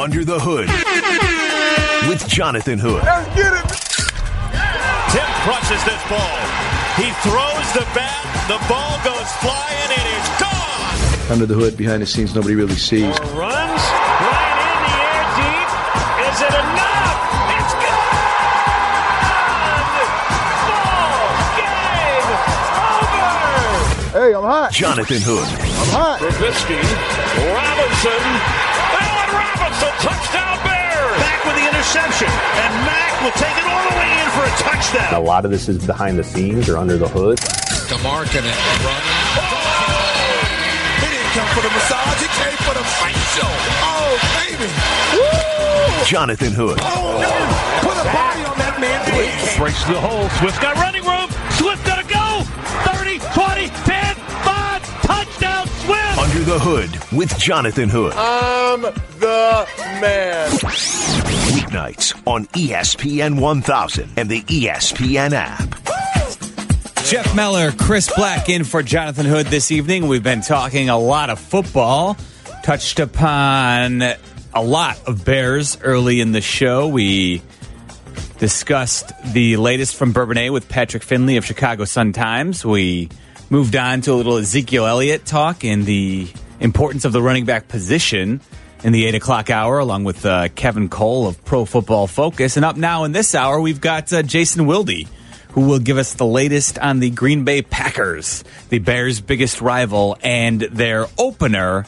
Under the Hood with Jonathan Hood. Let's get it. Tim crushes this ball. He throws the bat. The ball goes flying and it's gone. Under the hood, behind the scenes, nobody really sees. Runs right in the air deep. Is it enough? It's gone. Ball game over. Hey, I'm hot. Jonathan Hood. I'm hot. Trubisky, Robinson, Allen Robinson, touchdown Bears. Back with the interception, and Mack will take it all the way in for a touchdown. A lot of this is behind the scenes or under the hood. DeMarcin running. Oh! He didn't come for the massage. He came for the facial. Oh, baby. Woo! Jonathan Hood. Oh, Put a body on that man, please. Breaks the hole. Swift got running room. Swift got to go. 30, 20, 10, 5. Touchdown, Swift. Under the Hood with Jonathan Hood. Uh, I'm the man. Weeknights on ESPN 1000 and the ESPN app. Jeff Meller, Chris Bleck in for Jonathan Hood this evening. We've been talking a lot of football, touched upon a lot of Bears early in the show. We discussed the latest from Bourbonnais with Patrick Finley of Chicago Sun Times. We moved on to a little Ezekiel Elliott talk and the importance of the running back position in the 8 o'clock hour, along with uh, Kevin Cole of Pro Football Focus. And up now in this hour, we've got uh, Jason Wilde, who will give us the latest on the Green Bay Packers, the Bears' biggest rival, and their opener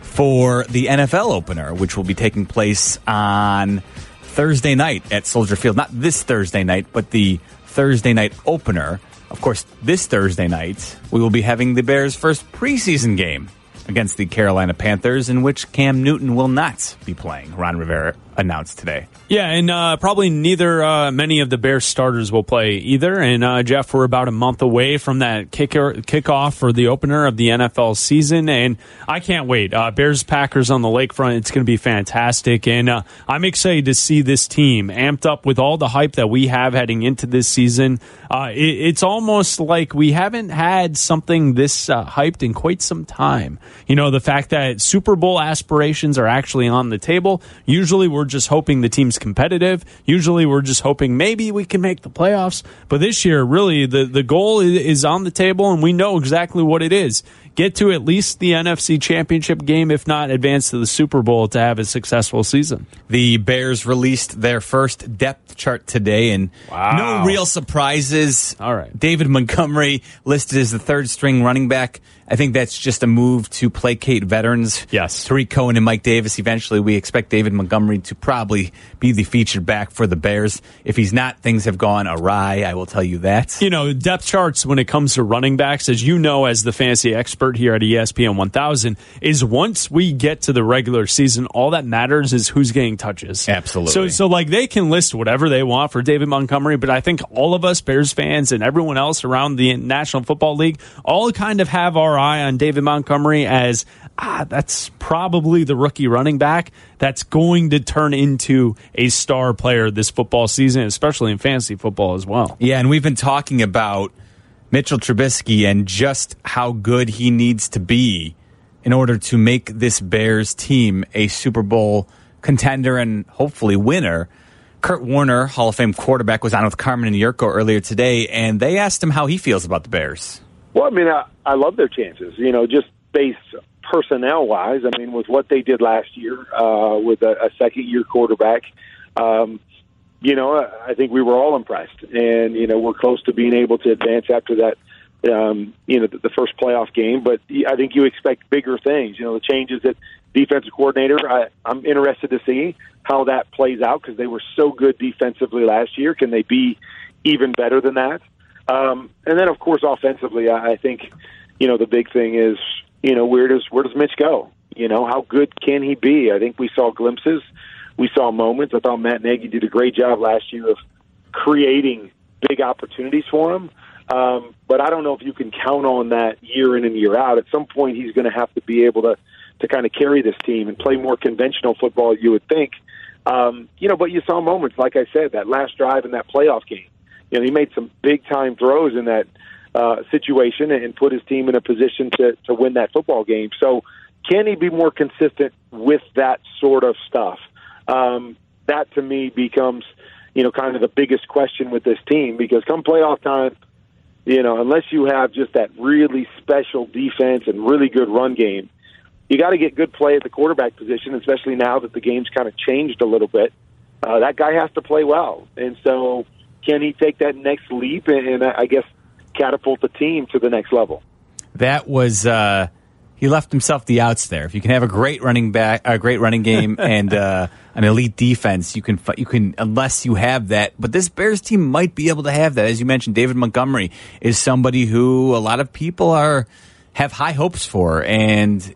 for the NFL opener, which will be taking place on Thursday night at Soldier Field. Not this Thursday night, but the Thursday night opener. Of course, this Thursday night, we will be having the Bears' first preseason game against the Carolina Panthers, in which Cam Newton will not be playing. Ron Rivera announced today. Yeah, and uh, probably neither uh, many of the Bears starters will play either. And uh, Jeff, we're about a month away from that kicker kickoff for the opener of the NFL season, and I can't wait. Uh, Bears Packers on the lakefront, it's going to be fantastic, and uh, I'm excited to see this team amped up with all the hype that we have heading into this season. Uh, it, it's almost like we haven't had something this hyped in quite some time. You know, the fact that Super Bowl aspirations are actually on the table. Usually, we're just hoping the team's competitive. Usually, we're just hoping maybe we can make the playoffs. But this year, really, the, the goal is on the table, and we know exactly what it is. Get to at least the NFC Championship game, if not advance to the Super Bowl to have a successful season. The Bears released their first depth chart today, and Wow. no real surprises. All right. David Montgomery listed as the third string running back. I think that's just a move to placate veterans. Yes. Tarik Cohen and Mike Davis. Eventually, we expect David Montgomery to probably be the featured back for the Bears. If he's not, things have gone awry. I will tell you that. you know, depth charts when it comes to running backs, as you know, as the fantasy expert here at ESPN 1000, is once we get to the regular season, all that matters is who's getting touches. Absolutely. So, so like they can list whatever they want for David Montgomery, but I think all of us Bears fans and everyone else around the National Football League all kind of have our eye on David Montgomery as ah, that's probably the rookie running back that's going to turn into a star player this football season, especially in fantasy football as well. Yeah, and we've been talking about Mitchell Trubisky and just how good he needs to be in order to make this Bears team a Super Bowl contender and hopefully winner. Kurt Warner, Hall of Fame quarterback, was on with Carmen and Jurko earlier today, and they asked him how he feels about the Bears. Well, I mean, I, I love their chances. You know, just based personnel wise. I mean, with what they did last year uh, with a, a second year quarterback, um, you know, I think we were all impressed, and you know, we're close to being able to advance after that. Um, you know, the, the first playoff game, but I think you expect bigger things. You know, the changes that defensive coordinator. I, I'm interested to see how that plays out because they were so good defensively last year. Can they be even better than that? Um, and then, of course, offensively, I, I think you know the big thing is you know where does where does Mitch go? You know how good can he be? I think we saw glimpses, we saw moments. I thought Matt Nagy did a great job last year of creating big opportunities for him. Um, but I don't know if you can count on that year in and year out. At some point, he's going to have to be able to to kind of carry this team and play more conventional football. You would think, um, you know. But you saw moments, like I said, that last drive in that playoff game. You know, he made some big time throws in that uh, situation and put his team in a position to to win that football game. So can he be more consistent with that sort of stuff? Um, that to me becomes, you know, kind of the biggest question with this team because come playoff time, you know, unless you have just that really special defense and really good run game, you got to get good play at the quarterback position, especially now that the game's kind of changed a little bit. Uh, that guy has to play well, and so can he take that next leap and, and I guess catapult the team to the next level? That was uh, he left himself the outs there. If you can have a great running back, a great running game, and uh, an elite defense, you can you can unless you have that. But this Bears team might be able to have that. As you mentioned, David Montgomery is somebody who a lot of people are have high hopes for, and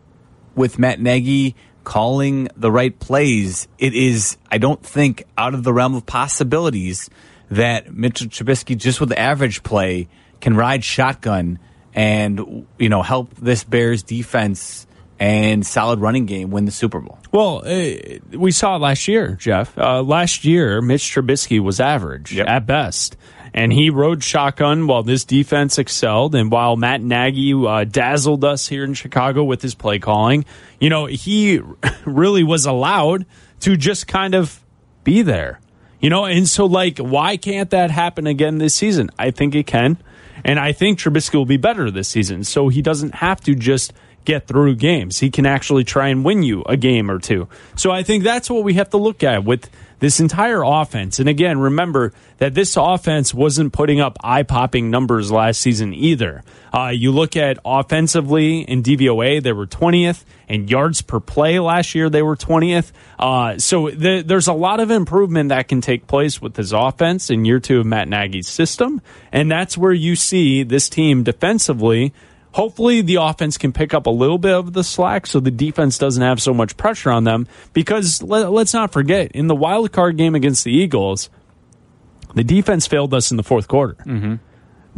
with Matt Nagy calling the right plays, it is I don't think out of the realm of possibilities that Mitchell Trubisky just with the average play can ride shotgun and you know help this Bears defense and solid running game win the Super Bowl. Well, uh, we saw it last year, Jeff. Uh, last year, Mitch Trubisky was average yep. at best. And he rode shotgun while this defense excelled. And while Matt Nagy uh, dazzled us here in Chicago with his play calling, you know, he really was allowed to just kind of be there. You know, and so, like, why can't that happen again this season? I think it can. And I think Trubisky will be better this season. So he doesn't have to just get through games. He can actually try and win you a game or two. So I think that's what we have to look at with this entire offense. And again, remember that this offense wasn't putting up eye popping numbers last season either. Uh, you look at offensively in DVOA, they were 20th, and yards per play last year, they were 20th. Uh, so the, there's a lot of improvement that can take place with this offense in year two of Matt Nagy's system. And that's where you see this team defensively Hopefully, the offense can pick up a little bit of the slack so the defense doesn't have so much pressure on them. Because let, us not forget, in the wild card game against the Eagles, the defense failed us in the fourth quarter. Mm-hmm.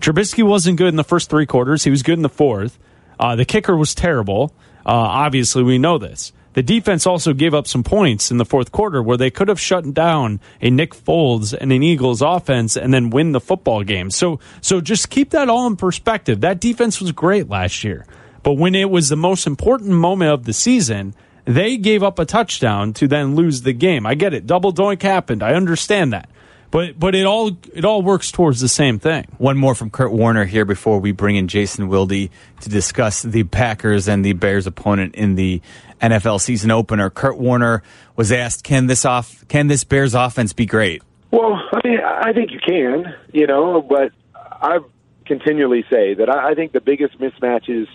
Trubisky wasn't good in the first three quarters, he was good in the fourth. Uh, the kicker was terrible. Uh, obviously, we know this. The defense also gave up some points in the fourth quarter where they could have shut down a Nick Foles and an Eagles offense and then win the football game. So, so just keep that all in perspective. That defense was great last year, but when it was the most important moment of the season, they gave up a touchdown to then lose the game. I get it. Double doink happened. I understand that. But but it all it all works towards the same thing. One more from Kurt Warner here before we bring in Jason Wilde to discuss the Packers and the Bears opponent in the NFL season opener. Kurt Warner was asked, "Can this off? Can this Bears offense be great?" Well, I mean, I think you can, you know, but I continually say that I think the biggest mismatches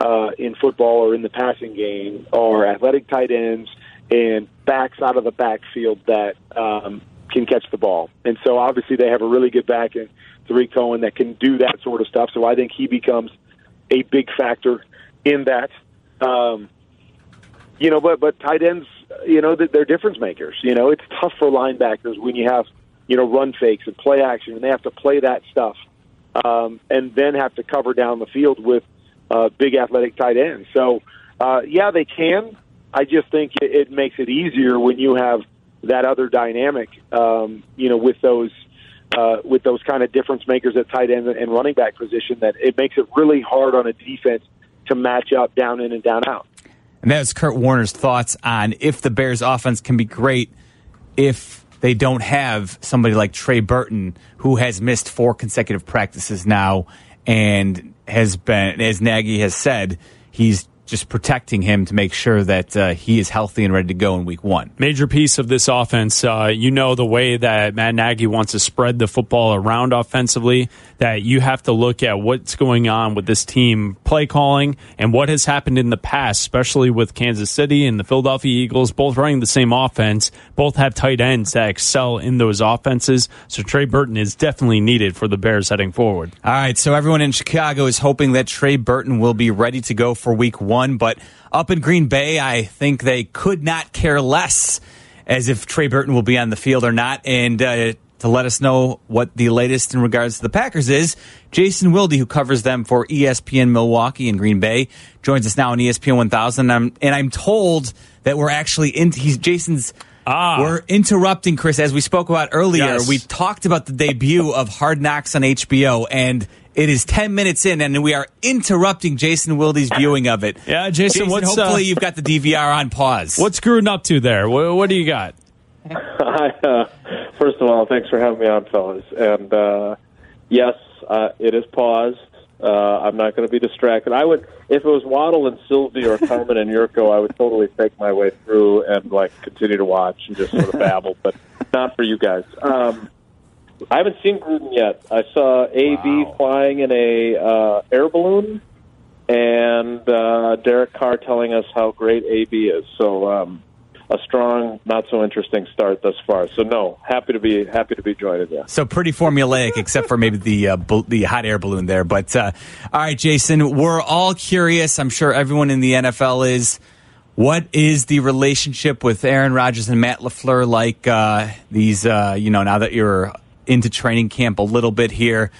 uh, in football or in the passing game are athletic tight ends and backs out of the backfield that um, can catch the ball. And so obviously they have a really good back in Tarik Cohen that can do that sort of stuff. So I think he becomes a big factor in that. Um, you know, but but tight ends, you know, they're difference makers. You know, it's tough for linebackers when you have you know run fakes and play action, and they have to play that stuff, um, and then have to cover down the field with uh, big athletic tight ends. So uh, yeah, they can. I just think it, it makes it easier when you have that other dynamic. Um, you know, with those. Uh, with those kind of difference makers at tight end and running back position, that it makes it really hard on a defense to match up down in and down out. And that was Kurt Warner's thoughts on if the Bears offense can be great if they don't have somebody like Trey Burton, who has missed four consecutive practices now and has been, as Nagy has said, he's just protecting him to make sure that uh, he is healthy and ready to go in week one. Major piece of this offense. Uh, you know the way that Matt Nagy wants to spread the football around offensively, that you have to look at what's going on with this team play calling and what has happened in the past, especially with Kansas City and the Philadelphia Eagles, both running the same offense, both have tight ends that excel in those offenses. So Trey Burton is definitely needed for the Bears heading forward. All right, so everyone in Chicago is hoping that Trey Burton will be ready to go for week one one. But up in Green Bay, I think they could not care less as if Trey Burton will be on the field or not. And uh, to let us know what the latest in regards to the Packers is, Jason Wilde, who covers them for ESPN Milwaukee and Green Bay, joins us now on ESPN 1000. And I'm, and I'm told that we're actually in. He's Jason's. Ah. We're interrupting Chris as we spoke about earlier. Yes. We talked about the debut of Hard Knocks on HBO, and It is 10 minutes in, and we are interrupting Jason Wilde's viewing of it. Yeah, Jason, what's, hopefully uh, you've got the DVR on pause. What's Gruden up to there? What, what do you got? Hi. Uh, first of all, thanks for having me on, fellas. And uh, yes, uh, it is paused. Uh, I'm not going to be distracted. I would, if it was Waddle and Silvy or Carmen and Jurko, I would totally fake my way through and like continue to watch and just sort of babble. But not for you guys. Um, I haven't seen Gruden yet. I saw AB Wow. flying in a uh, air balloon, and uh, Derek Carr telling us how great AB is. So um, a strong, not so interesting start thus far. So no, happy to be happy to be joining you. So pretty formulaic, except for maybe the uh, the hot air balloon there. But uh, all right, Jason, we're all curious. I'm sure everyone in the NFL is. What is the relationship with Aaron Rodgers and Matt Lafleur like? Uh, these, uh, you know, now that you're into training camp a little bit here,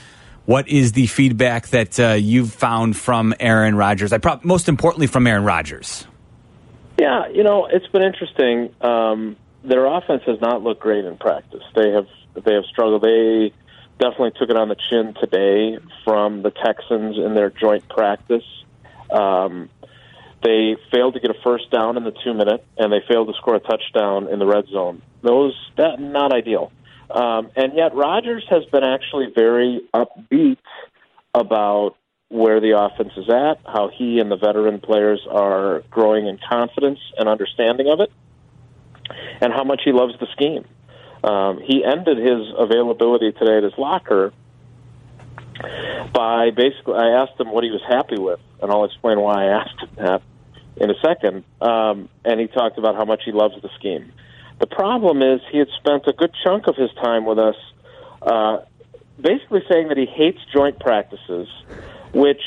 what is the feedback that uh, you've found from Aaron Rodgers? I most importantly from Aaron Rodgers. Yeah, you know, it's been interesting. Um, their offense has not looked great in practice. They have they have struggled. They definitely took it on the chin today from the Texans in their joint practice. Um, they failed to get a first down in the two minute, and they failed to score a touchdown in the red zone. Those that not ideal. Um, and yet, Rodgers has been actually very upbeat about where the offense is at, how he and the veteran players are growing in confidence and understanding of it, and how much he loves the scheme. Um, he ended his availability today at his locker by basically, I asked him what he was happy with, and I'll explain why I asked him that in a second. Um, and he talked about how much he loves the scheme. The problem is he had spent a good chunk of his time with us uh, basically saying that he hates joint practices, which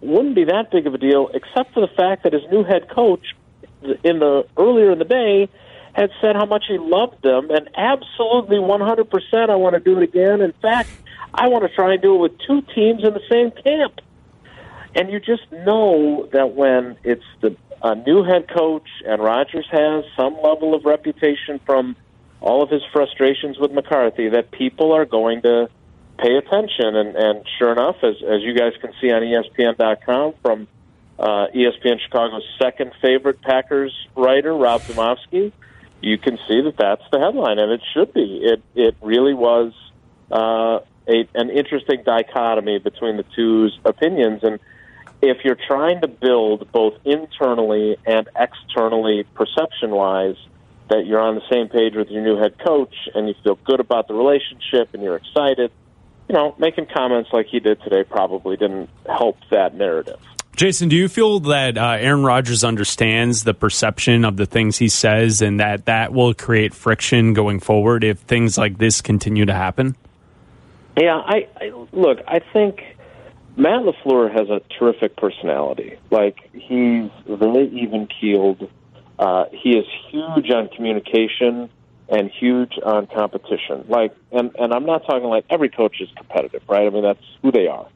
wouldn't be that big of a deal, except for the fact that his new head coach in the earlier in the day had said how much he loved them, and absolutely 100%, I want to do it again. In fact, I want to try and do it with two teams in the same camp. And you just know that when it's the a new head coach and Rodgers has some level of reputation from all of his frustrations with McCarthy, that people are going to pay attention. And, and sure enough, as, as you guys can see on ESPN.com from uh, ESPN Chicago's second favorite Packers writer, Rob Demovsky, you can see that that's the headline, and it should be. It it really was uh, a, an interesting dichotomy between the two's opinions, and if you're trying to build both internally and externally, perception-wise, that you're on the same page with your new head coach, and you feel good about the relationship, and you're excited, you know, making comments like he did today probably didn't help that narrative. Jason, do you feel that uh, Aaron Rodgers understands the perception of the things he says and that that will create friction going forward if things like this continue to happen? Yeah, I, I look. I think Matt Lafleur has a terrific personality. Like he's very even keeled. Uh, he is huge on communication and huge on competition. Like, and and I'm not talking like every coach is competitive, right? I mean that's who they are.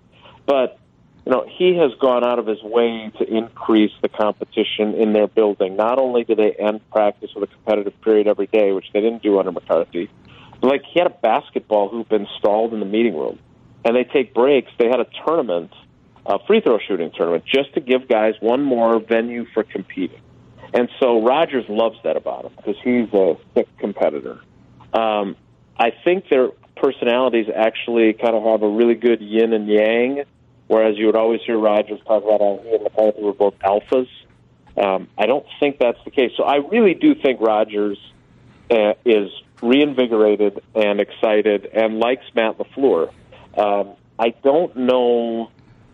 But you know, he has gone out of his way to increase the competition in their building. Not only do they end practice with a competitive period every day, which they didn't do under McCarthy, but like he had a basketball hoop installed in the meeting room, and they take breaks. They had a tournament, a free throw shooting tournament, just to give guys one more venue for competing. And so Rodgers loves that about him because he's a thick competitor. Um, I think their personalities actually kind of have a really good yin and yang whereas you would always hear Rodgers talk about how he and McCarthy were both alphas. Um, I don't think that's the case. So I really do think Rodgers uh, is reinvigorated and excited and likes Matt LaFleur. Um, I don't know.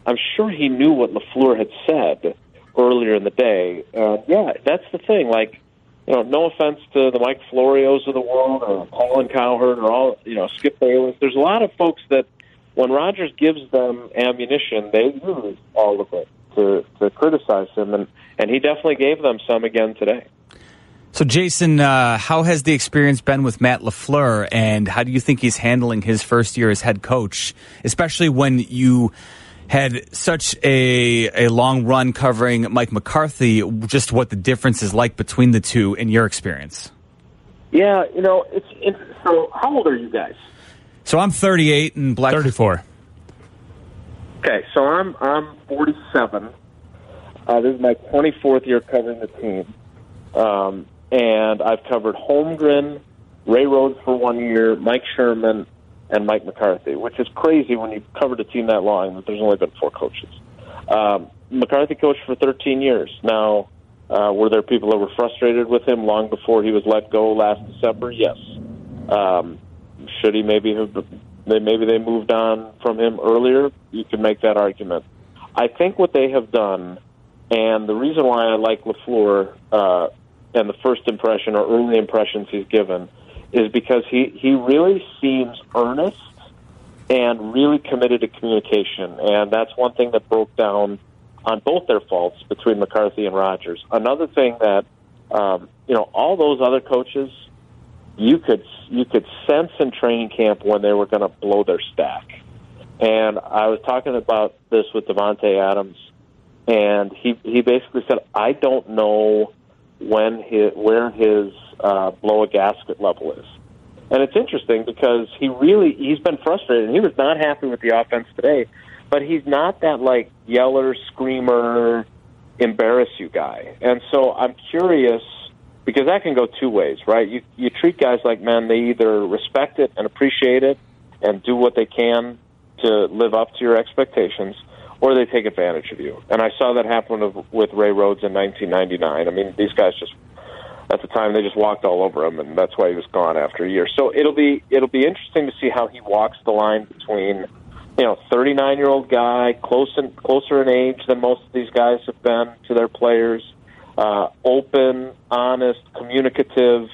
I'm sure he knew what LaFleur had said earlier in the day. Uh, yeah, that's the thing. Like, you know, no offense to the Mike Florios of the world or Colin Cowherd or all, you know, Skip Bayless. There's a lot of folks that when Rodgers gives them ammunition, they use all of it to, to criticize him, and, and he definitely gave them some again today. So, Jason, uh, how has the experience been with Matt LaFleur, and how do you think he's handling his first year as head coach, especially when you had such a, a long run covering Mike McCarthy, just what the difference is like between the two in your experience? Yeah, you know, it's, it's so. How old are you guys? So I'm 38 and Bleck 34. Okay, so I'm I'm 47. Uh, this is my 24th year covering the team, um, and I've covered Holmgren, Ray Rhodes for one year, Mike Sherman, and Mike McCarthy, which is crazy when you've covered a team that long that there's only been four coaches. Um, McCarthy coached for 13 years. Now, uh, were there people that were frustrated with him long before he was let go last December? Yes. Um, should he maybe have they maybe they moved on from him earlier? You can make that argument. I think what they have done, and the reason why I like Lafleur uh, and the first impression or early impressions he's given, is because he he really seems earnest and really committed to communication, and that's one thing that broke down on both their faults between McCarthy and Rodgers. Another thing that um, you know all those other coaches you could you could sense in training camp when they were going to blow their stack. And I was talking about this with Davante Adams, and he he basically said, "I don't know when his where his uh, blow a gasket level is." And it's interesting because he really he's been frustrated. and He was not happy with the offense today, but he's not that like yeller, screamer, embarrass you guy. And so I'm curious because that can go two ways, right? You you treat guys like men; they either respect it and appreciate it and do what they can to live up to your expectations, or they take advantage of you. And I saw that happen with Ray Rhodes in 1999. I mean, these guys just at the time they just walked all over him, and that's why he was gone after a year. So it'll be it'll be interesting to see how he walks the line between you know 39 year old guy, close and closer in age than most of these guys have been to their players uh, open, honest, communicative,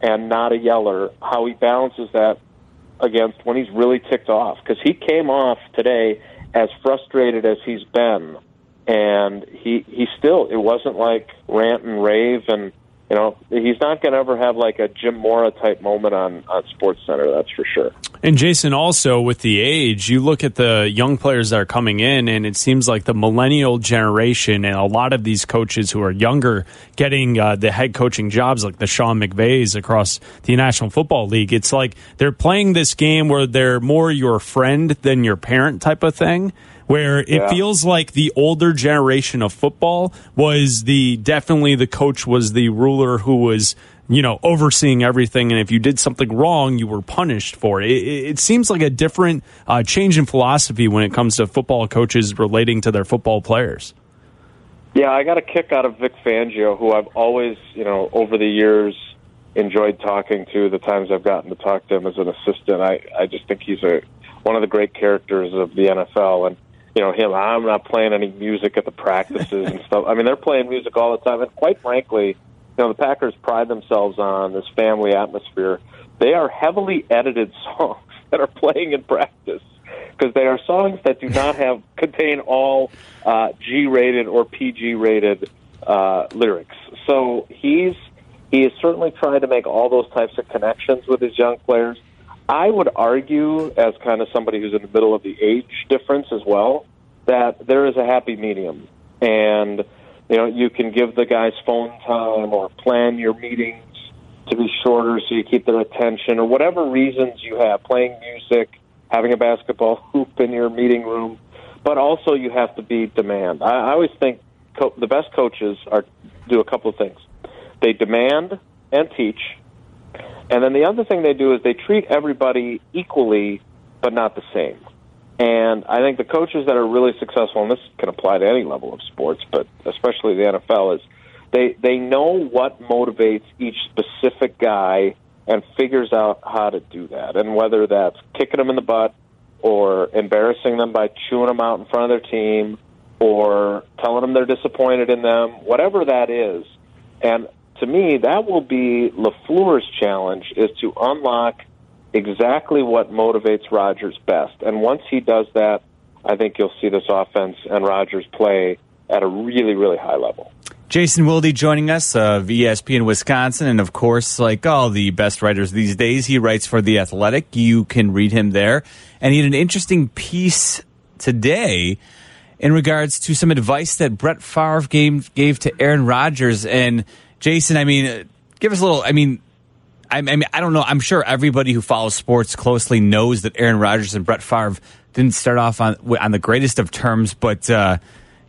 and not a yeller, how he balances that against when he's really ticked off. Because he came off today as frustrated as he's been, and he he still it wasn't like rant and rave and you know, he's not going to ever have like a Jim Mora type moment on on Sports Center. That's for sure. And Jason, also with the age, you look at the young players that are coming in, and it seems like the millennial generation and a lot of these coaches who are younger getting uh, the head coaching jobs, like the Sean McVays across the National Football League. It's like they're playing this game where they're more your friend than your parent type of thing where it yeah. feels like the older generation of football was the definitely the coach was the ruler who was you know overseeing everything. And if you did something wrong you were punished for it. It, it seems like a different uh, change in philosophy when it comes to football coaches relating to their football players. Yeah i got a kick out of vic fangio who i've always you know over the years enjoyed talking to the times i've gotten to talk to him as an assistant. I i just think he's a one of the great characters of the nfl and you know him. I'm not playing any music at the practices and stuff. I mean, they're playing music all the time, and quite frankly, you know, the Packers pride themselves on this family atmosphere. They are heavily edited songs that are playing in practice because they are songs that do not have contain all uh, G-rated or PG-rated uh, lyrics. So he's he is certainly trying to make all those types of connections with his young players. I would argue, as kind of somebody who's in the middle of the age difference as well, that there is a happy medium, and you know you can give the guys phone time or plan your meetings to be shorter so you keep their attention or whatever reasons you have, playing music, having a basketball hoop in your meeting room, but also you have to be demand. I, I always think co- the best coaches are do a couple of things. They demand and teach and then the other thing they do is they treat everybody equally, but not the same. And I think the coaches that are really successful, and this can apply to any level of sports, but especially the NFL, is they they know what motivates each specific guy and figures out how to do that. And whether that's kicking them in the butt or embarrassing them by chewing them out in front of their team or telling them they're disappointed in them, whatever that is. And to me, that will be LaFleur's challenge is to unlock exactly what motivates Rodgers best. And once he does that, I think you'll see this offense and Rodgers play at a really, really high level. Jason Wilde joining us of ESPN Wisconsin, and of course, like all the best writers these days, he writes for The Athletic. You can read him there. And he had an interesting piece today in regards to some advice that Brett Favre gave, gave to Aaron Rodgers. And Jason, I mean, give us a little. I mean, I, I mean, I don't know. I'm sure everybody who follows sports closely knows that Aaron Rodgers and Brett Favre didn't start off on on the greatest of terms, but uh,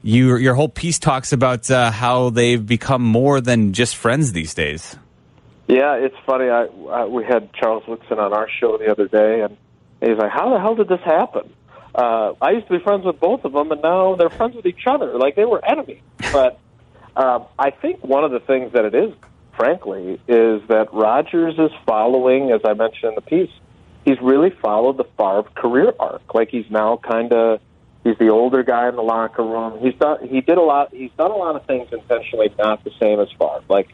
you, your whole piece talks about uh, how they've become more than just friends these days. Yeah, it's funny. I, I we had Charles Woodson on our show the other day, and he's like, "How the hell did this happen?" Uh, I used to be friends with both of them, and now they're friends with each other. Like they were enemies. But uh, I think one of the things that it is, frankly, is that Rodgers is following, as I mentioned in the piece, he's really followed the Favre career arc. Like he's now kind of he's the older guy in the locker room. He's done he did a lot. He's done a lot of things intentionally not the same as Favre. Like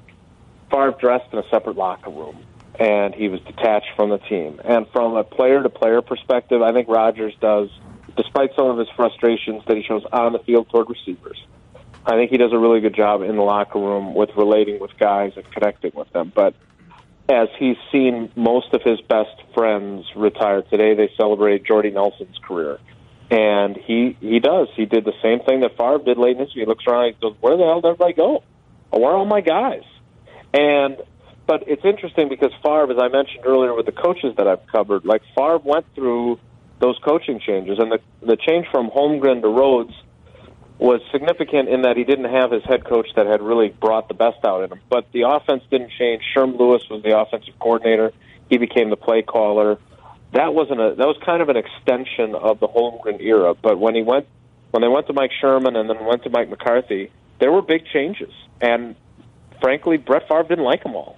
Favre dressed in a separate locker room, and he was detached from the team. And from a player to player perspective, I think Rodgers does, despite some of his frustrations that he shows on the field toward receivers. I think he does a really good job in the locker room with relating with guys and connecting with them. But as he's seen most of his best friends retire today, they celebrate Jordy Nelson's career. And he he does. He did the same thing that Favre did late in history. He looks around and goes, Where the hell did everybody go? Where are all my guys? And but it's interesting because Favre, as I mentioned earlier with the coaches that I've covered, like Favre went through those coaching changes and the the change from Holmgren to Rhodes was significant in that he didn't have his head coach that had really brought the best out in him. But the offense didn't change. Sherm Lewis was the offensive coordinator. He became the play caller. That wasn't a that was kind of an extension of the Holmgren era. But when he went when they went to Mike Sherman and then went to Mike McCarthy, there were big changes. And frankly, Brett Favre didn't like them all.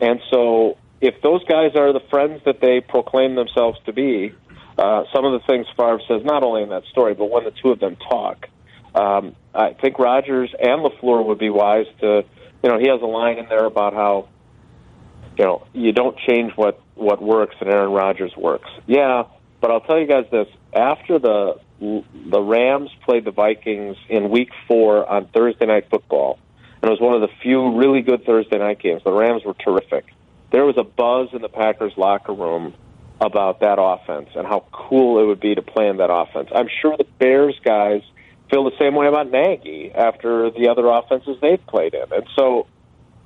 And so if those guys are the friends that they proclaim themselves to be, uh, some of the things Favre says, not only in that story, but when the two of them talk, um, I think Rodgers and LaFleur would be wise to, you know, he has a line in there about how, you know, you don't change what what works, and Aaron Rodgers works. Yeah, but I'll tell you guys this: after the the Rams played the Vikings in Week Four on Thursday Night Football, and it was one of the few really good Thursday night games. The Rams were terrific. There was a buzz in the Packers locker room about that offense and how cool it would be to play in that offense. I'm sure the Bears guys feel the same way about Nagy after the other offenses they've played in. And so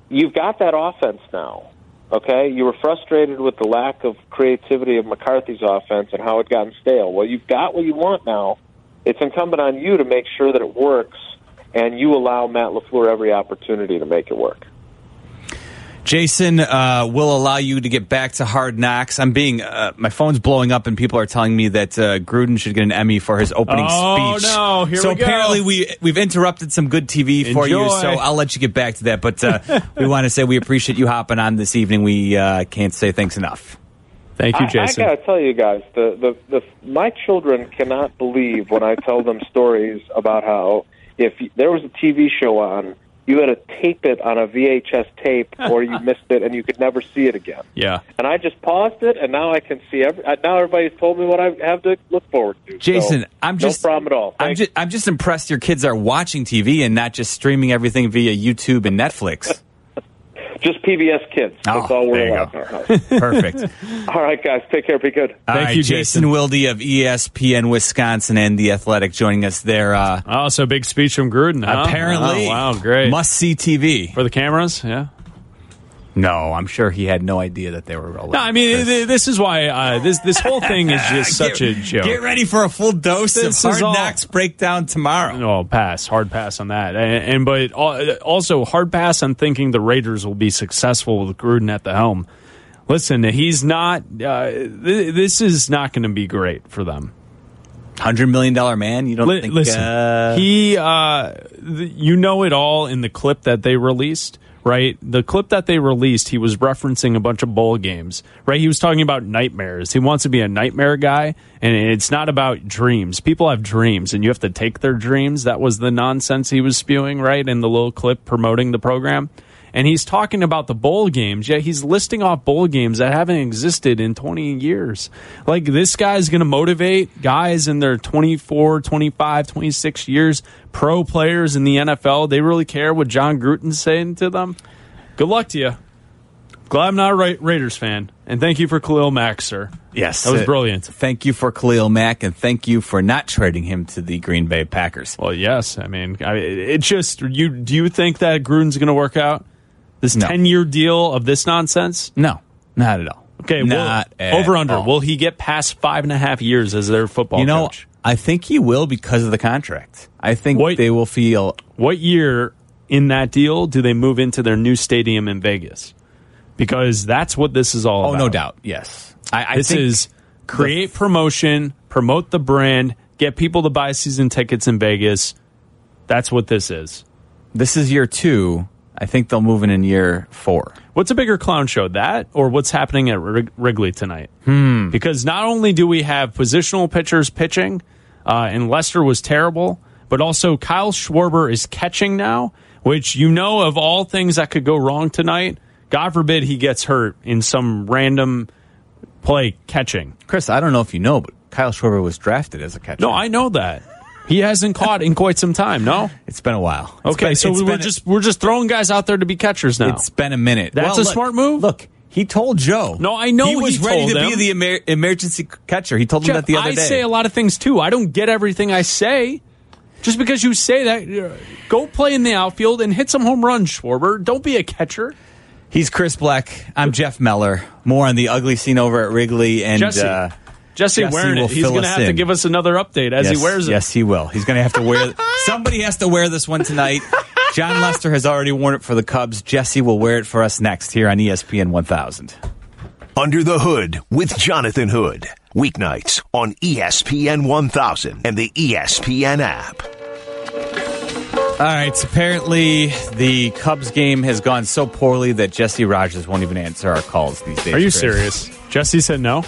you've got that offense now. Okay, you were frustrated with the lack of creativity of McCarthy's offense and how it gotten stale. Well, you've got what you want now. It's incumbent on you to make sure that it works, and you allow Matt Lafleur every opportunity to make it work. Jason uh, will allow you to get back to Hard Knocks. I'm being uh, my phone's blowing up, and people are telling me that uh, Gruden should get an Emmy for his opening oh, speech. no! Here so we go. apparently we we've interrupted some good TV for you. So I'll let you get back to that. But uh, we want to say we appreciate you hopping on this evening. We uh, can't say thanks enough. Thank you, I, I Jason. gotta tell you guys, the, the the my children cannot believe when I tell them stories about how if there was a TV show on, you had to tape it on a VHS tape, or you missed it and you could never see it again. yeah. And I just paused it, and now I can see. Every, uh, now everybody's told me what I have to look forward to. Jason, So, I'm just no problem at all. I'm just I'm just impressed your kids are watching TV and not just streaming everything via YouTube and Netflix. Just PBS Kids. That's Oh, all we're there you allowed go. in our house. Perfect. all right, guys. Take care. Be good. All Thank right, you, Jason Jason. Wilde of ESPN Wisconsin and the Athletic joining us there. Uh, Oh, so big speech from Gruden. huh? apparently, Oh, wow, great must see TV. for the cameras. Yeah. No, I'm sure he had no idea that they were rolling. No, I mean th- this is why uh, this this whole thing is just such a joke. Get ready for a full dose This of Hard all- Knocks breakdown tomorrow. No, pass, hard pass on that, and, and but also hard pass on thinking the Raiders will be successful with Gruden at the helm. Listen, he's not. Uh, th- this is not going to be great for them. Hundred million dollar man. You don't Li- think? listen, uh, he, uh, th- you know it all in the clip that they released, right? The clip that they released, he was referencing a bunch of bowl games, right? He was talking about nightmares. He wants to be a nightmare guy, and it's not about dreams. People have dreams, and you have to take their dreams. That was the nonsense he was spewing, right? In the little clip promoting the program. And he's talking about the bowl games. Yeah, he's listing off bowl games that haven't existed in 20 years. Like, this guy's going to motivate guys in their 24, 25, 26 years, pro players in the NFL. They really care what Jon Gruden's saying to them. Good luck to you. Glad I'm not a Ra- Raiders fan. And thank you for Khalil Mack, sir. yes, That was uh, brilliant. Thank you for Khalil Mack, and thank you for not trading him to the Green Bay Packers. Well, yes. I mean, I, it's just, you. do you think that Gruden's going to work out? This No. 10 year deal of this nonsense? No, not at all. Okay, Not well, at over under. all. Will he get past five and a half years as their football you know, coach? I think he will because of the contract. I think they will feel What year in that deal do they move into their new stadium in Vegas? Because that's what this is all oh, about. Oh, about. no doubt. Yes. I, I this think is create promotion, promote the brand, get people to buy season tickets in Vegas. That's what this is. this is year two. I think they'll move in in year four. What's a bigger clown show, that or what's happening at Wrig- Wrigley tonight? Hmm. Because not only do we have positional pitchers pitching, uh, and Lester was terrible, but also Kyle Schwarber is catching now, which you know of all things that could go wrong tonight. God forbid he gets hurt in some random play catching. Chris, I don't know if you know, but Kyle Schwarber was drafted as a catcher. No, I know that. He hasn't caught in quite some time. No. It's been a while. It's Okay, been- so we're a- just we're just throwing guys out there to be catchers now. It's been a minute. That's Well, a look- smart move? Look, he told Joe. No, I know he was he ready to him. be the emer- emergency catcher. He told him that the other I day. say a lot of things too. I don't get everything I say. Just because you say that, uh, go play in the outfield and hit some home runs, Schwarber. Don't be a catcher. He's Chris Bleck. I'm Jeff Meller. More on the ugly scene over at Wrigley and Jesse. uh, Jesse, Jesse wearing will it. He's going to us have to give us another update as yes, he wears it. Yes, he will. He's going to have to wear. somebody has to wear this one tonight. Jon Lester has already worn it for the Cubs. Jesse will wear it for us next here on ESPN 1000. Under the Hood with Jonathan Hood. Weeknights on ESPN 1000 and the ESPN app. All right. so Apparently, the Cubs game has gone so poorly that Jesse Rogers won't even answer our calls these days. Are you Chris. serious? Jesse said no.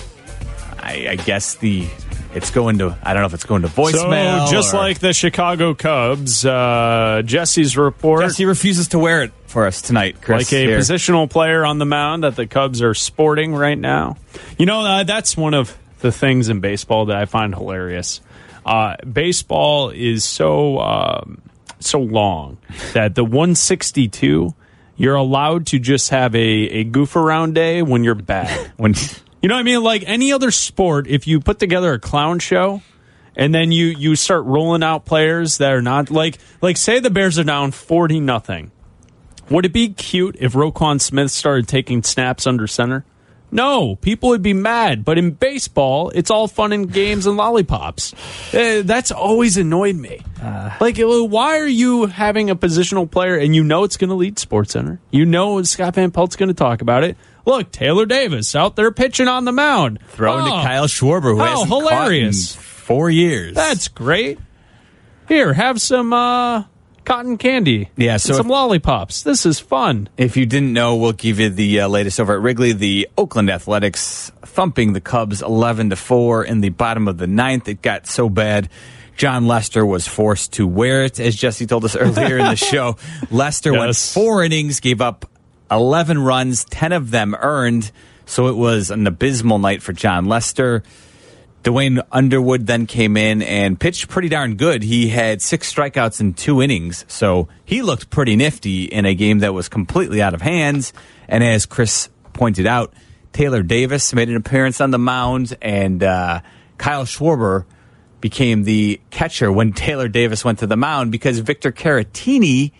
I, I guess the it's going to. I don't know if it's going to voicemail. so just or- like the Chicago Cubs, uh, Jesse's report. Jesse refuses to wear it for us tonight, Chris. like a Here. positional player on the mound that the Cubs are sporting right now. You know, uh, that's one of the things in baseball that I find hilarious. Uh, baseball is so um, so long that the 162 you're allowed to just have a, a goof around day when you're bad. when You know what I mean? Like any other sport, if you put together a clown show and then you you start rolling out players that are not like like say the Bears are down forty nothing. Would it be cute if Roquan Smith started taking snaps under center? No, people would be mad. But in baseball, it's all fun and games and lollipops. Uh, that's always annoyed me. like, uh, why are you having a positional player and you know it's going to lead Sports Center? You know Scott Van Pelt's going to talk about it. Look, Taylor Davis out there pitching on the mound. thrown to Oh, Kyle Schwarber, who hasn't hilarious. four years. That's great. Here, have some uh, cotton candy. Yeah, so some if- lollipops. This is fun. If you didn't know, we'll give you the uh, latest over at Wrigley. The Oakland Athletics thumping the Cubs eleven to four in the bottom of the ninth. It got so bad. Jon Lester was forced to wear it, as Jesse told us earlier in the show. Lester went four innings, gave up 11 runs, 10 of them earned. So it was an abysmal night for Jon Lester. Duane Underwood then came in and pitched pretty darn good. He had six strikeouts in two innings, so he looked pretty nifty in a game that was completely out of hands. And as Chris pointed out, Taylor Davis made an appearance on the mound, and uh, Kyle Schwarber became the catcher when Taylor Davis went to the mound because Victor Caratini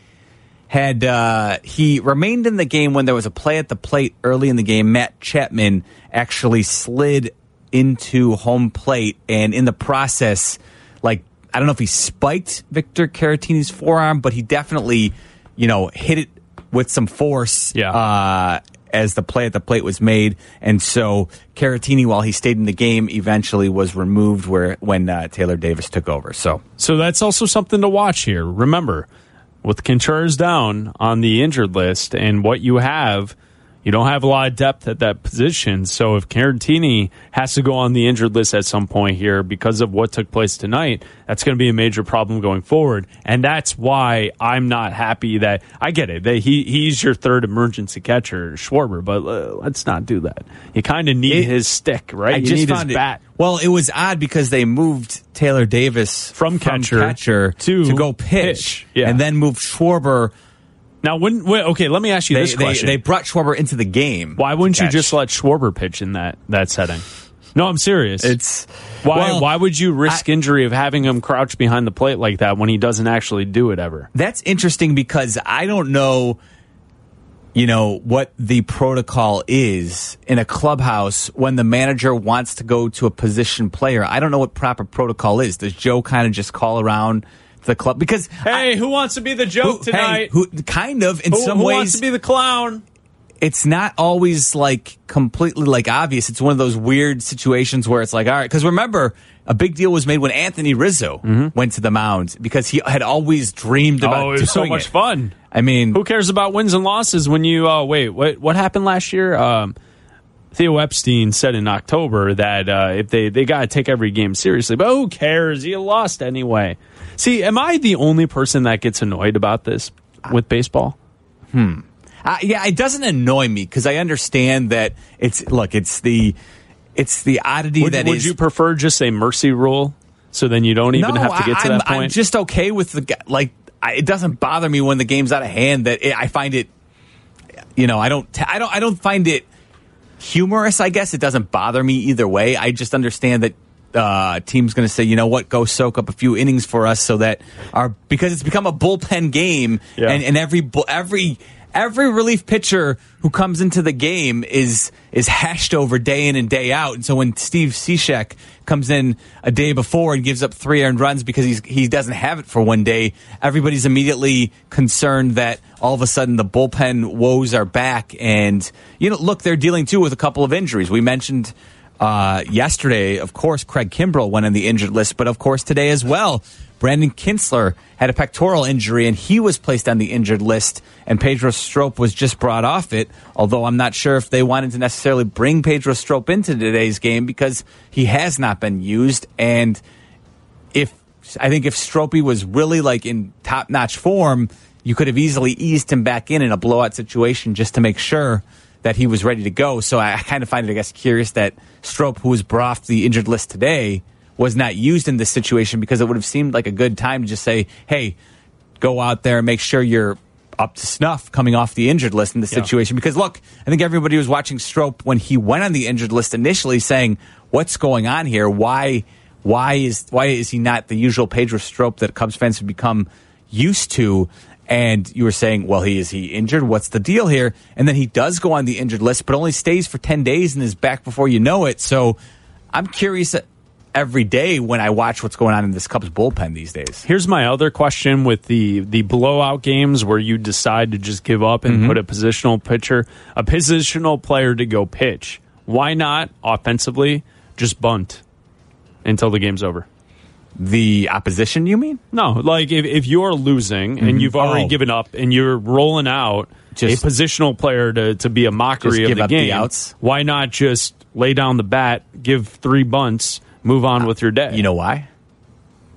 had uh, he remained in the game when there was a play at the plate early in the game. Matt Chapman actually slid into home plate, and in the process, like I don't know if he spiked Victor Caratini's forearm, but he definitely, you know, hit it with some force. Yeah. Uh, as the play at the plate was made, and so Caratini, while he stayed in the game, eventually was removed where when uh, Taylor Davis took over. So So that's also something to watch here. Remember, with Contreras down on the injured list and what you have, you don't have a lot of depth at that position. So if Caratini has to go on the injured list at some point here because of what took place tonight, that's going to be a major problem going forward. And that's why I'm not happy that I get it. That he he's your third emergency catcher, Schwarber, but uh, let's not do that. You kind of need It- his stick, right? I you just need found his it, bat. Well, it was odd because they moved Taylor Davis From catcher catcher to to go pitch, pitch, yeah. and then moved Schwarber. Now, when wait, okay, let me ask you They, this they, question: they brought Schwarber into the game. Why wouldn't you catch. just let Schwarber pitch in that that setting? No, I'm serious. It's why well, why would you risk I- injury of having him crouch behind the plate like that when he doesn't actually do it ever? That's interesting because I don't know. you know, what the protocol is in a clubhouse when the manager wants to go to a position player. I don't know what proper protocol is. Does Joe kind of just call around the club? Because hey, who wants to be the joke who, tonight? Hey, who kind of in who, some who ways wants to be the clown? it's not always like completely like obvious. It's one of those weird situations where it's like, all right, because remember, a big deal was made when Anthony Rizzo went to the mound because he had always dreamed about. Oh, it was so much it. fun. I mean, Who cares about wins and losses when you uh, wait? What what happened last year? Um, Theo Epstein said in October that uh, if they they got to take every game seriously, but who cares? You lost anyway. See, am I the only person that gets annoyed about this with baseball? Uh, yeah, it doesn't annoy me because I understand that it's look, it's the it's the oddity Would, that would is- you prefer just a mercy rule so then you don't even no, have to get to I, I'm, that point? I'm just okay with the. Like, I, it doesn't bother me when the game's out of hand. That it, I find it, you know, I don't, t- I don't, I don't find it humorous. I guess it doesn't bother me either way. I just understand that uh, team's going to say, you know what, go soak up a few innings for us, so that our because it's become a bullpen game, Yeah. and, and every every every relief pitcher who comes into the game is is hashed over day in and day out. And so when Steve Cishek comes in a day before and gives up three earned runs because he's he doesn't have it for one day, everybody's immediately concerned that all of a sudden the bullpen woes are back. And you know, look, they're dealing too with a couple of injuries. We mentioned uh, yesterday, of course, Craig Kimbrel went on the injured list, but of course today as well. Brandon Kintzler had a pectoral injury and he was placed on the injured list, and Pedro Strop was just brought off it. Although I'm not sure if they wanted to necessarily bring Pedro Strop into today's game because he has not been used. And if I think if Stropey was really like in top notch form, you could have easily eased him back in in a blowout situation just to make sure that he was ready to go. So I, kind of find it, I guess, curious that Strop, who was brought off the injured list today, was not used in this situation because it would have seemed like a good time to just say, hey, go out there and make sure you're up to snuff coming off the injured list in this Yeah. situation. Because look, I think everybody was watching Strop when he went on the injured list initially saying, what's going on here? Why why is why is he not the usual Pedro Strop that Cubs fans have become used to? And you were saying, well, he is he injured? What's the deal here? And then he does go on the injured list, but only stays for ten days and is back before you know it. So I'm curious every day when I watch what's going on in this Cubs bullpen these days. Here's my other question with the the blowout games where you decide to just give up and Mhm. put a positional pitcher, a positional player to go pitch. Why not offensively just bunt until the game's over? The opposition, you mean? No, like if, if you're losing and Mhm. you've already Oh. given up and you're rolling out Just- a positional player to, to be a mockery Just of give the up the game, outs? why not just lay down the bat, give three bunts, move on with your day? You know why?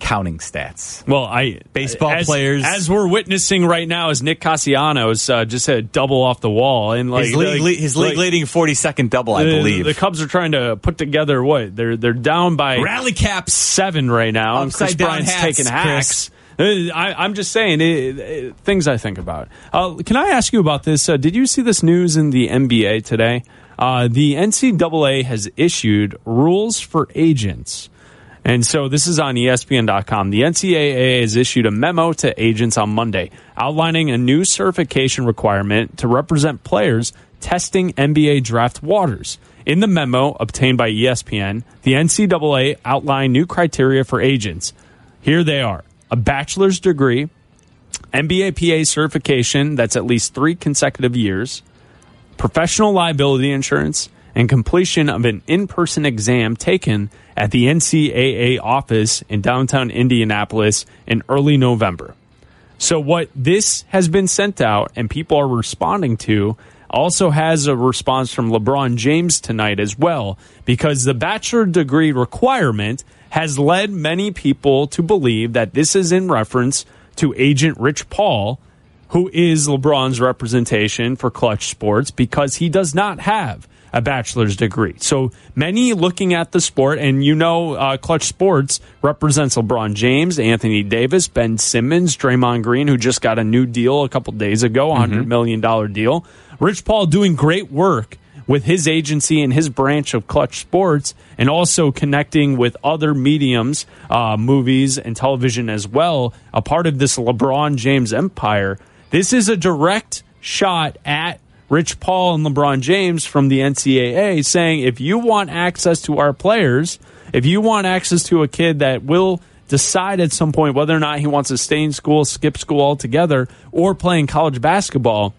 Counting stats. Well, I Baseball as, players- as we're witnessing right now, is Nick Castellanos uh, just a double off the wall, and like his league, like- his league like, leading 40 second double, I the- believe. the Cubs are trying to put together what they're they're down by Rally caps. seven right now. Upside Chris down Bryant's hats, taking hacks. Uh, I, I'm just saying it, it- things I think about. Uh, can I ask you about this? Uh, did you see this news in the NBA today? Uh, the NCAA has issued rules for agents. And so this is on ESPN.com. The NCAA has issued a memo to agents on Monday outlining a new certification requirement to represent players testing NBA draft waters. In the memo obtained by ESPN, the NCAA outlined new criteria for agents. Here they are a bachelor's degree, NBA PA certification that's at least three consecutive years, professional liability insurance, and completion of an in person exam taken at the NCAA office in downtown Indianapolis in early November. So, what this has been sent out and people are responding to also has a response from LeBron James tonight as well, because the bachelor degree requirement has led many people to believe that this is in reference to agent Rich Paul, who is LeBron's representation for Clutch Sports, because he does not have a bachelor's degree. So many looking at the sport, and you know, uh, Clutch Sports represents LeBron James, Anthony Davis, Ben Simmons, Draymond Green, who just got a new deal a couple days ago, a hundred million dollar deal. Rich Paul doing great work with his agency and his branch of Clutch Sports, and also connecting with other mediums, uh, movies, and television as well, a part of this LeBron James empire. This is a direct shot at Rich Paul and LeBron James from the NCAA saying if you want access to our players, if you want access to a kid that will decide at some point whether or not he wants to stay in school, skip school altogether, or playing college basketball,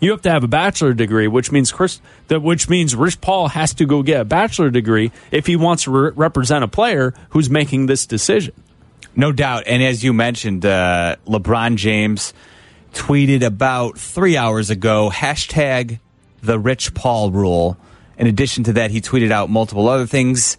you have to have a bachelor degree, which means Chris, which means Rich Paul has to go get a bachelor degree if he wants to re- represent a player who's making this decision. No doubt. And as you mentioned, uh, LeBron James tweeted about three hours ago hashtag the Rich Paul rule. In addition to that, he tweeted out multiple other things.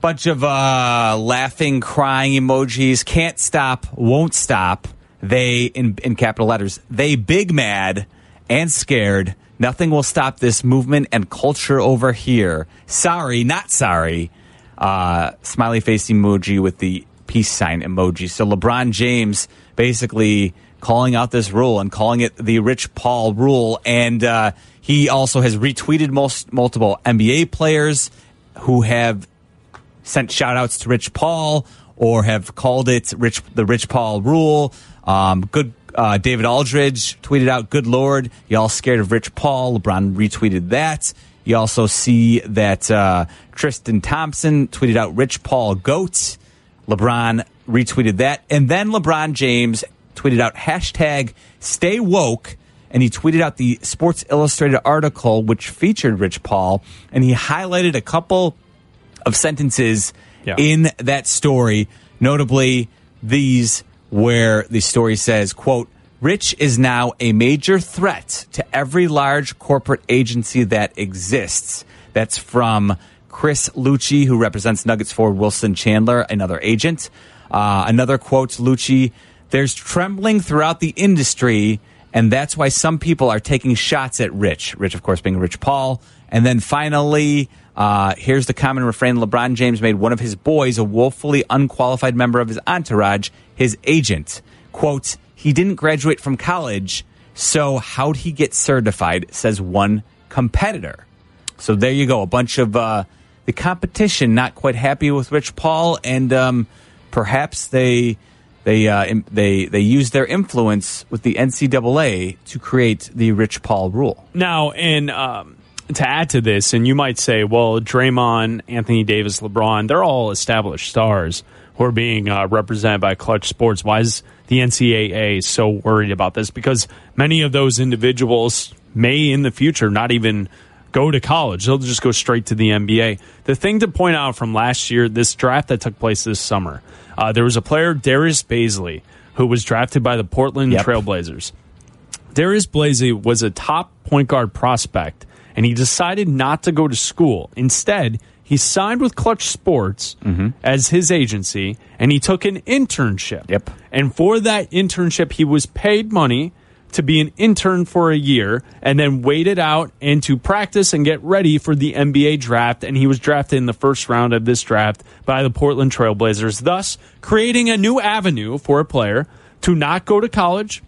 Bunch of uh, laughing, crying emojis. Can't stop, won't stop. They, in, in capital letters, they big mad and scared. Nothing will stop this movement and culture over here. Sorry, not sorry. Uh, smiley face emoji with the peace sign emoji. So LeBron James basically calling out this rule and calling it the Rich Paul rule. And uh, he also has retweeted most multiple NBA players who have sent shout outs to Rich Paul or have called it Rich the Rich Paul rule. Um, good uh, David Aldridge tweeted out, "Good Lord, y'all scared of Rich Paul." LeBron retweeted that. You also see that uh, Tristan Thompson tweeted out, "Rich Paul goat." LeBron retweeted that, and then LeBron James tweeted out hashtag Stay Woke, and he tweeted out the Sports Illustrated article which featured Rich Paul, and he highlighted a couple of sentences Yeah. in that story, notably these where the story says, quote, Rich is now a major threat to every large corporate agency that exists. That's from Chris Luchey, who represents Nuggets forward Wilson Chandler, another agent. Uh, another quote, Luchey, there's trembling throughout the industry, and that's why some people are taking shots at Rich. Rich, of course, being Rich Paul. And then finally, uh, here's the common refrain LeBron James made one of his boys a woefully unqualified member of his entourage, his agent. Quote, he didn't graduate from college, so how'd he get certified, says one competitor. So there you go. A bunch of uh, the competition not quite happy with Rich Paul, and um, perhaps they they uh, im- they they use their influence with the NCAA to create the Rich Paul rule. Now, and um, to add to this, and you might say, well, Draymond, Anthony Davis, LeBron, they're all established stars who are being uh, represented by Clutch Sports. Why is the NCAA so worried about this? Because many of those individuals may in the future not even go to college. They'll just go straight to the NBA. The thing to point out from last year, this draft that took place this summer, uh, there was a player, Darius Bazley, who was drafted by the Portland Yep. Trailblazers. Darius Blasey was a top point guard prospect, and he decided not to go to school. Instead, he signed with Clutch Sports as his agency, and he took an internship. Yep. And for that internship, he was paid money to be an intern for a year and then wait it out and to practice and get ready for the NBA draft. And he was drafted in the first round of this draft by the Portland Trailblazers, thus creating a new avenue for a player to not go to college,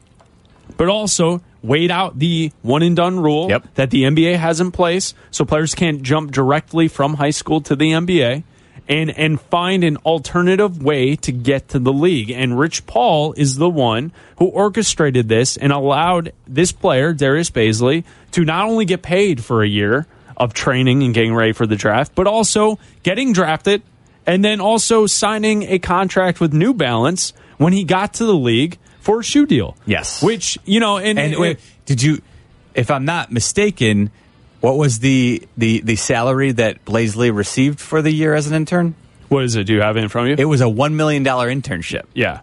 but also wait out the one and done rule Yep. that the NBA has in place so players can't jump directly from high school to the NBA and and find an alternative way to get to the league and Rich Paul is the one who orchestrated this and allowed this player Darius Bazley to not only get paid for a year of training and getting ready for the draft but also getting drafted and then also signing a contract with New Balance when he got to the league for a shoe deal. Yes. Which, you know, and, And wait, did you? If I'm not mistaken, what was the the the salary that Blaisley received for the year as an intern? what is it? Do you have it in front of you? It was a one million dollar internship, yeah.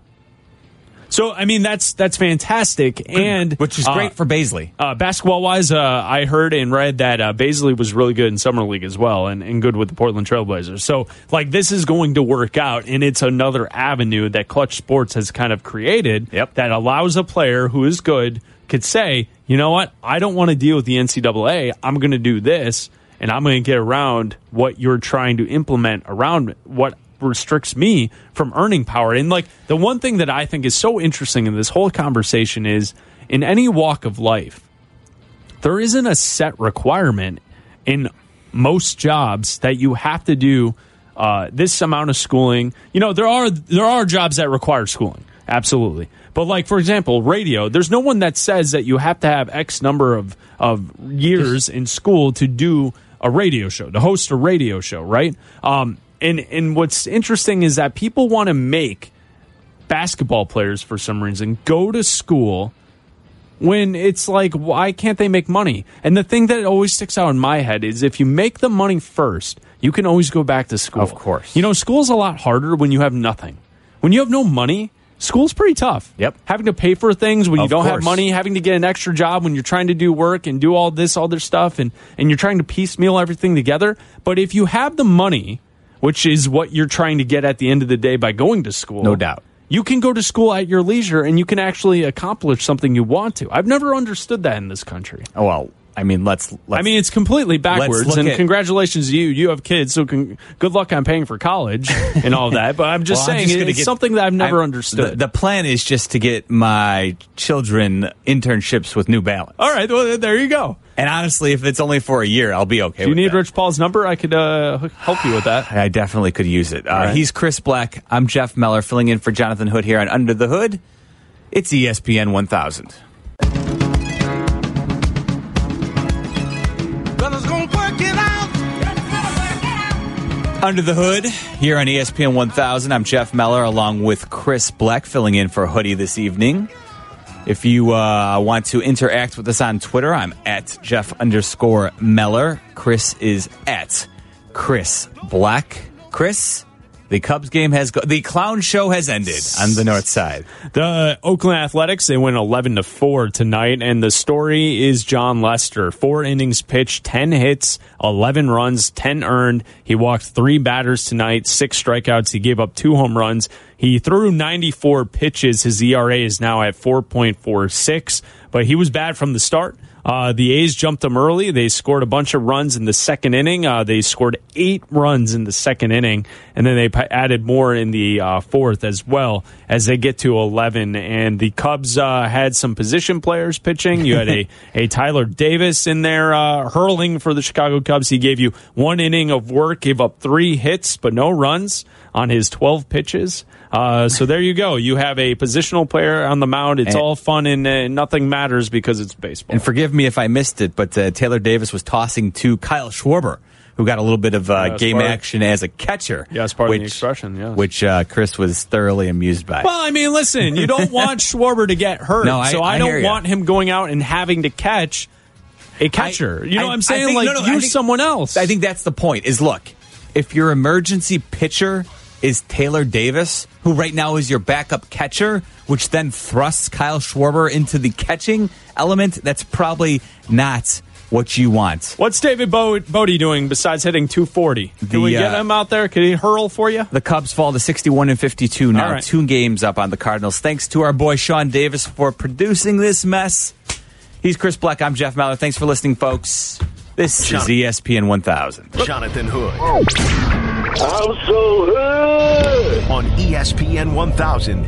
So I mean that's that's fantastic, and which is uh, great for Bazley. Uh, basketball wise, uh, I heard and read that uh, Bazley was really good in summer league as well, and, and good with the Portland Trailblazers. So, like, this is going to work out, and it's another avenue that Clutch Sports has kind of created Yep. that allows a player who is good could say, you know what, I don't want to deal with the NCAA. I'm going to do this, and I'm going to get around what you're trying to implement around what restricts me from earning power. And like the one thing that I think is so interesting in this whole conversation is in any walk of life, there isn't a set requirement in most jobs that you have to do uh, this amount of schooling. You know, there are there are jobs that require schooling. Absolutely. But like for example, radio, there's no one that says that you have to have X number of of years in school to do a radio show, to host a radio show, right? Um, and and what's interesting is that people want to make basketball players for some reason go to school when it's like why can't they make money and the thing that always sticks out in my head is if you make the money first you can always go back to school Of course. you know school's a lot harder when you have nothing when you have no money school's pretty tough Yep. having to pay for things when you don't have money having to get an extra job when you're trying to do work and do all this other stuff and and you're trying to piecemeal everything together but if you have the money which is what you're trying to get at the end of the day by going to school No doubt. you can go to school at your leisure and you can actually accomplish something you want to. I've never understood that in this country. Oh, well, I mean, let's. let's I mean, it's completely backwards. And at- congratulations to you. You have kids, so con- good luck on paying for college and all that. But I'm just Well, I'm saying, just it's get- something that I've never I'm- understood. The, the plan is just to get my children internships with New Balance. all right, well, there you go. And honestly, if it's only for a year, I'll be okay If you need that. Rich Paul's number, I could uh, help you with that. I definitely could use it. Uh, right. He's Chris Bleck. I'm Jeff Meller, filling in for Jonathan Hood here on Under the Hood. It's ESPN 1000. Under the Hood here on ESPN 1000. I'm Jeff Meller along with Chris Bleck filling in for Hoodie this evening. If you uh, want to interact with us on Twitter, I'm at Jeff underscore Meller. Chris is at Chris Bleck. Chris, the Cubs game has go- the clown show has ended on the north side. The Oakland Athletics they win eleven to four tonight, and the story is Jon Lester. Four innings pitched, ten hits, eleven runs, ten earned. He walked three batters tonight, six strikeouts. He gave up two home runs. He threw ninety four pitches. His ERA is now at four point four six, but he was bad from the start. Uh, the A's jumped them early. They scored a bunch of runs in the second inning. Uh, they scored eight runs in the second inning, and then they p- added more in the uh, fourth as well as they get to 11. And the Cubs uh, had some position players pitching. You had a, a Tyler Davis in there uh, hurling for the Chicago Cubs. He gave you one inning of work, gave up three hits, but no runs on his 12 pitches. Uh, so there you go. You have a positional player on the mound. It's And- all fun and uh, nothing matters because it's baseball. And forgive me if I missed it, but uh, Taylor Davis was tossing to Kyle Schwarber, who got a little bit of uh, Yeah, game part action as a catcher. Yeah, it's part of the which- expression, yes. Which uh, Chris was thoroughly amused by. Well, I mean, listen, you don't want Schwarber to get hurt, No, I- so I, I don't want him going out and having to catch a catcher. you know I- what I'm saying? think- like, no, no, use think- someone else. I think that's the point. Is look, if your emergency pitcher is Taylor Davis, who right now is your backup catcher, which then thrusts Kyle Schwarber into the catching element, that's probably not what you want. What's David Bo- Bote doing besides hitting 240? Can The, we get uh, him out there? Can he hurl for you? The Cubs fall to 61 and 52 now, All right. two games up on the Cardinals. Thanks to our boy Sean Davis for producing this mess. He's Chris Bleck. I'm Jeff Meller. Thanks for listening, folks. This is E ESPN 1000 Jonathan Hood I'm so hood. on ESPN 1000.